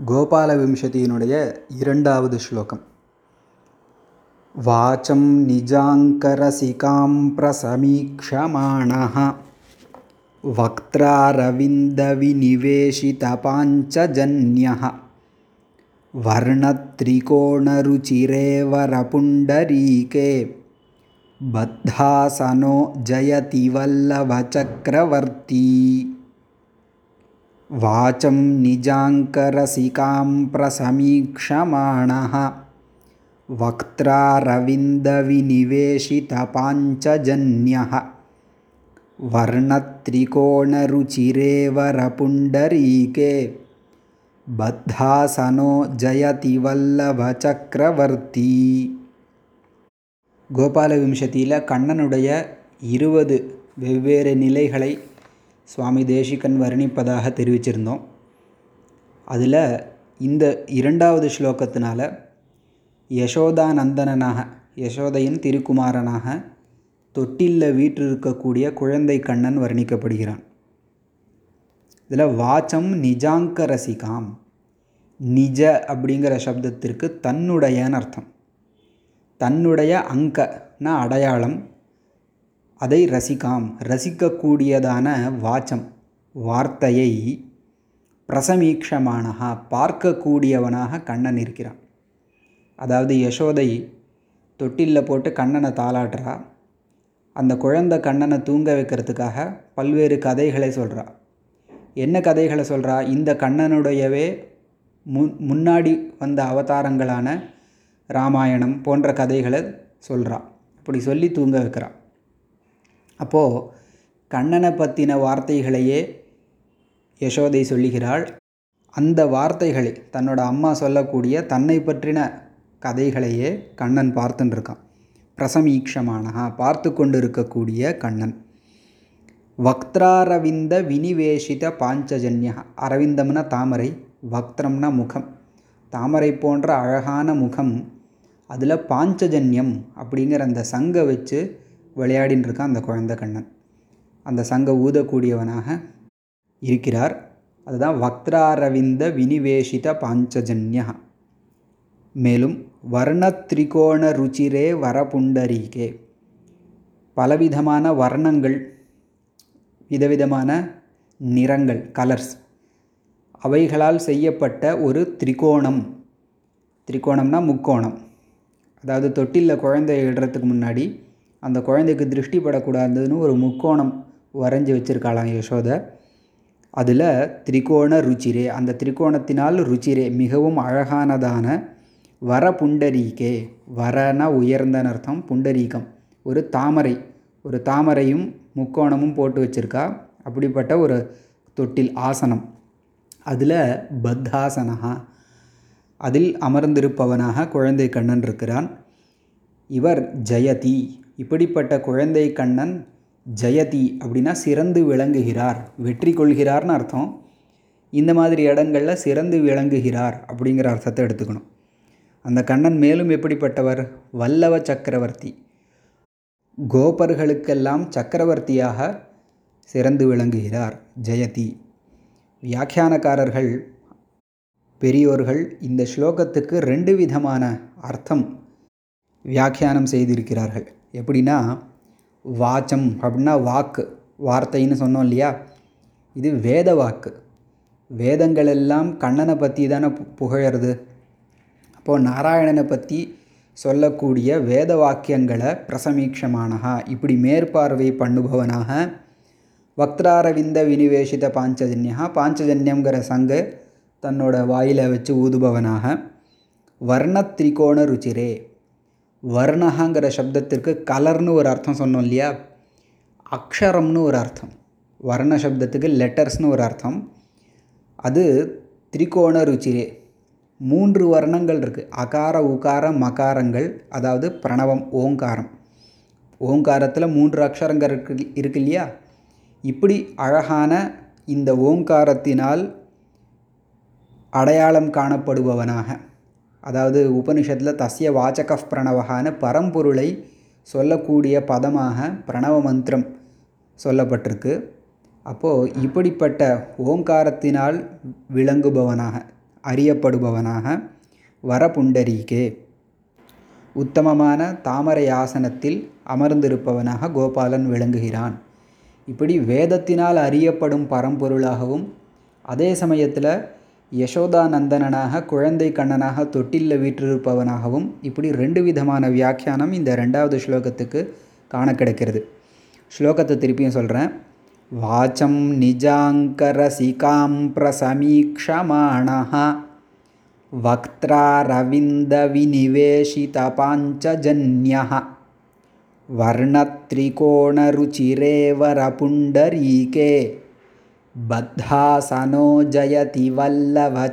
गोपालविंशतिडय इरण्डावद् श्लोकं वाचं निजाङ्करसिकां प्रसमीक्षमाणः। वक्त्रविन्दविनिवेशितपाञ्चजन्यः वर्णत्रिकोणरुचिरेवरपुण्डरीके। बद्धासनो जयतिवल्लभचक्रवर्ती। वाचं निजाङ्करसिकां प्रसमीक्षमाणः वक्त्रारविन्दविनिवेशितपाञ्चजन्यः वर्णत्रिकोणरुचिरे वरपुण्डरीके பத்தாசனோ ஜயதி வல்லபச்சக்கரவர்த்தி கோபால விம்சதியில் கண்ணனுடைய இருபது வெவ்வேறு நிலைகளை சுவாமி தேசிகன் வர்ணிப்பதாக தெரிவிச்சிருந்தோம். அதில் இந்த இரண்டாவது ஸ்லோகத்தினால யசோதானந்தனனாக யசோதையின் திருக்குமாரனாக தொட்டிலில் வீற்றிருக்கக்கூடிய குழந்தை கண்ணன் வர்ணிக்கப்படுகிறான். இதில் வாச்சம் நிஜாங்க ரசிகாம் நிஜ அப்படிங்கிற சப்தத்திற்கு தன்னுடையன்னு அர்த்தம். தன்னுடைய அங்கன அடையாளம் அதை ரசிக்காம். ரசிக்கக்கூடியதான வாச்சம் வார்த்தையை பிரசமீக்ஷமானகா பார்க்கக்கூடியவனாக கண்ணன் இருக்கிறான். அதாவது யசோதை தொட்டிலில் போட்டு கண்ணனை தாளாட்டுறா. அந்த குழந்தை கண்ணனை தூங்க வைக்கிறதுக்காக பல்வேறு கதைகளை சொல்கிறா என்ன கதைகளை சொல்கிறா இந்த கண்ணனுடையவே முன் முன்னாடி வந்த அவதாரங்களான ராமாயணம் போன்ற கதைகளை சொல்கிறா அப்படி சொல்லி தூங்க வைக்கிறான். அப்போது கண்ணனை பற்றின வார்த்தைகளையே யசோதை சொல்லுகிறாள். அந்த வார்த்தைகளை தன்னோட அம்மா சொல்லக்கூடிய தன்னை பற்றின கதைகளையே கண்ணன் பார்த்துன்னு இருக்கான் பிரசமீக்ஷமானகா பார்த்து கொண்டு இருக்கக்கூடிய கண்ணன். வக்திராரவிந்த வினிவேஷித பாஞ்சஜன்யா அரவிந்தம்னா தாமரை வக்திரம்னா முகம். தாமரை போன்ற அழகான முகம் அதில் பாஞ்சஜன்யம் அப்படிங்கிற அந்த சங்கை வச்சு விளையாடின்னு இருக்கான் அந்த குழந்தை கண்ணன். அந்த சங்க ஊதக்கூடியவனாக இருக்கிறார். அதுதான் வக்திராரவிந்த வினிவேஷித பாஞ்சஜன்யா. மேலும் வர்ணத்ரிகோண ருச்சிரே வரபுண்டரீகே. பலவிதமான வர்ணங்கள் விதவிதமான நிறங்கள் கலர்ஸ் அவைகளால் செய்யப்பட்ட ஒரு திரிகோணம். திரிகோணம்னா முக்கோணம். அதாவது தொட்டிலில் குழந்தை இடுறதுக்கு முன்னாடி அந்த குழந்தைக்கு திருஷ்டி படக்கூடாதுன்னு ஒரு முக்கோணம் வரைஞ்சி வச்சுருக்காளாம் யசோதை. அதில் திரிகோண ருச்சிரே அந்த திரிகோணத்தினால் ருச்சிரே மிகவும் அழகானதான வர புண்டரீகே வரனா உயர்ந்தன அர்த்தம் புண்டரீகம். ஒரு தாமரை ஒரு தாமரையும் முக்கோணமும் போட்டு வச்சுருக்கா அப்படிப்பட்ட ஒரு தொட்டில் ஆசனம். அதில் பத்தாசனகா அதில் அமர்ந்திருப்பவனாக குழந்தை கண்ணன் இருக்கிறான். இவர் ஜெயதி. இப்படிப்பட்ட குழந்தை கண்ணன் ஜெயதி அப்படின்னா சிறந்து விளங்குகிறார் வெற்றி கொள்கிறார்னு அர்த்தம். இந்த மாதிரி இடங்களில் சிறந்து விளங்குகிறார் அப்படிங்கிற அர்த்தத்தை எடுத்துக்கணும். அந்த கண்ணன் மேலும் எப்படிப்பட்டவர்? வல்லவ சக்கரவர்த்தி. கோபர்களுக்கெல்லாம் சக்கரவர்த்தியாக சிறந்து விளங்குகிறார் ஜெயதி. வியாக்கியானக்காரர்கள் பெரியோர்கள் இந்த ஸ்லோகத்துக்கு ரெண்டு விதமான அர்த்தம் வியாக்கியானம் செய்திருக்கிறார்கள். எப்படின்னா வாச்சம் அப்படின்னா வாக்கு வார்த்தைன்னு சொன்னோம் இல்லையா? இது வேத வாக்கு. வேதங்கள் எல்லாம் கண்ணனை பற்றி தானே புகழறது? அப்போது நாராயணனை பற்றி சொல்லக்கூடிய வேத வாக்கியங்களை பிரசமீக்ஷமானகா இப்படி மேற்பார்வை பண்ணுபவனாக வக்திராரவிந்த வினிவேஷித பாஞ்சஜன்யா பாஞ்சஜன்யங்கிற சங்க தன்னோட வாயில் வச்சு ஊதுபவனாக வர்ண திரிகோண ருச்சிரே வர்ணகாங்கிற சப்தத்திற்கு கலர்னு ஒரு அர்த்தம் சொன்னோம் இல்லையா? அக்ஷரம்னு ஒரு அர்த்தம். வர்ண சப்தத்துக்கு லெட்டர்ஸ்னு ஒரு அர்த்தம். அது திரிகோண ருச்சிரே. மூன்று வர்ணங்கள் இருக்குது அகார உகார மகாரங்கள் அதாவது பிரணவம் ஓங்காரம். ஓங்காரத்தில் மூன்று அக்ஷரங்கள் இருக்கு இருக்கு இல்லையா? இப்படி அழகான இந்த ஓங்காரத்தினால் அடையாளம் காணப்படுபவனாக. அதாவது உபனிஷத்தில் தஸ்ய வாச்சக பிரணவகான பரம்பொருளை சொல்லக்கூடிய பதமாக பிரணவ மந்திரம் சொல்லப்பட்டிருக்கு. அப்போது இப்படிப்பட்ட ஓங்காரத்தினால் விளங்குபவனாக அறியப்படுபவனாக வரபுண்டரீகே உத்தமமான தாமரை ஆசனத்தில் அமர்ந்திருப்பவனாக கோபாலன் விளங்குகிறான். இப்படி வேதத்தினால் அறியப்படும் பரம்பொருளாகவும் அதே சமயத்தில் யசோதானந்தனனாக குழந்தை கண்ணனாக தொட்டிலில் வீற்றிருப்பவனாகவும் இப்படி ரெண்டு விதமான வியாக்கியானம் இந்த ரெண்டாவது ஸ்லோகத்துக்கு காண கிடைக்கிறது ஸ்லோகத்தை திருப்பியும் சொல்கிறேன் வாச்சம் நிஜாங்கரசிகாம் பிரசமீக்ஷமாணः वक्त्रारविन्दविनिवेशितपाञ्चजन्यः वर्णत्रिकोणरुचिरे वरपुण्डरीके बद्धासनो जयति वल्लभचक्रवर्ती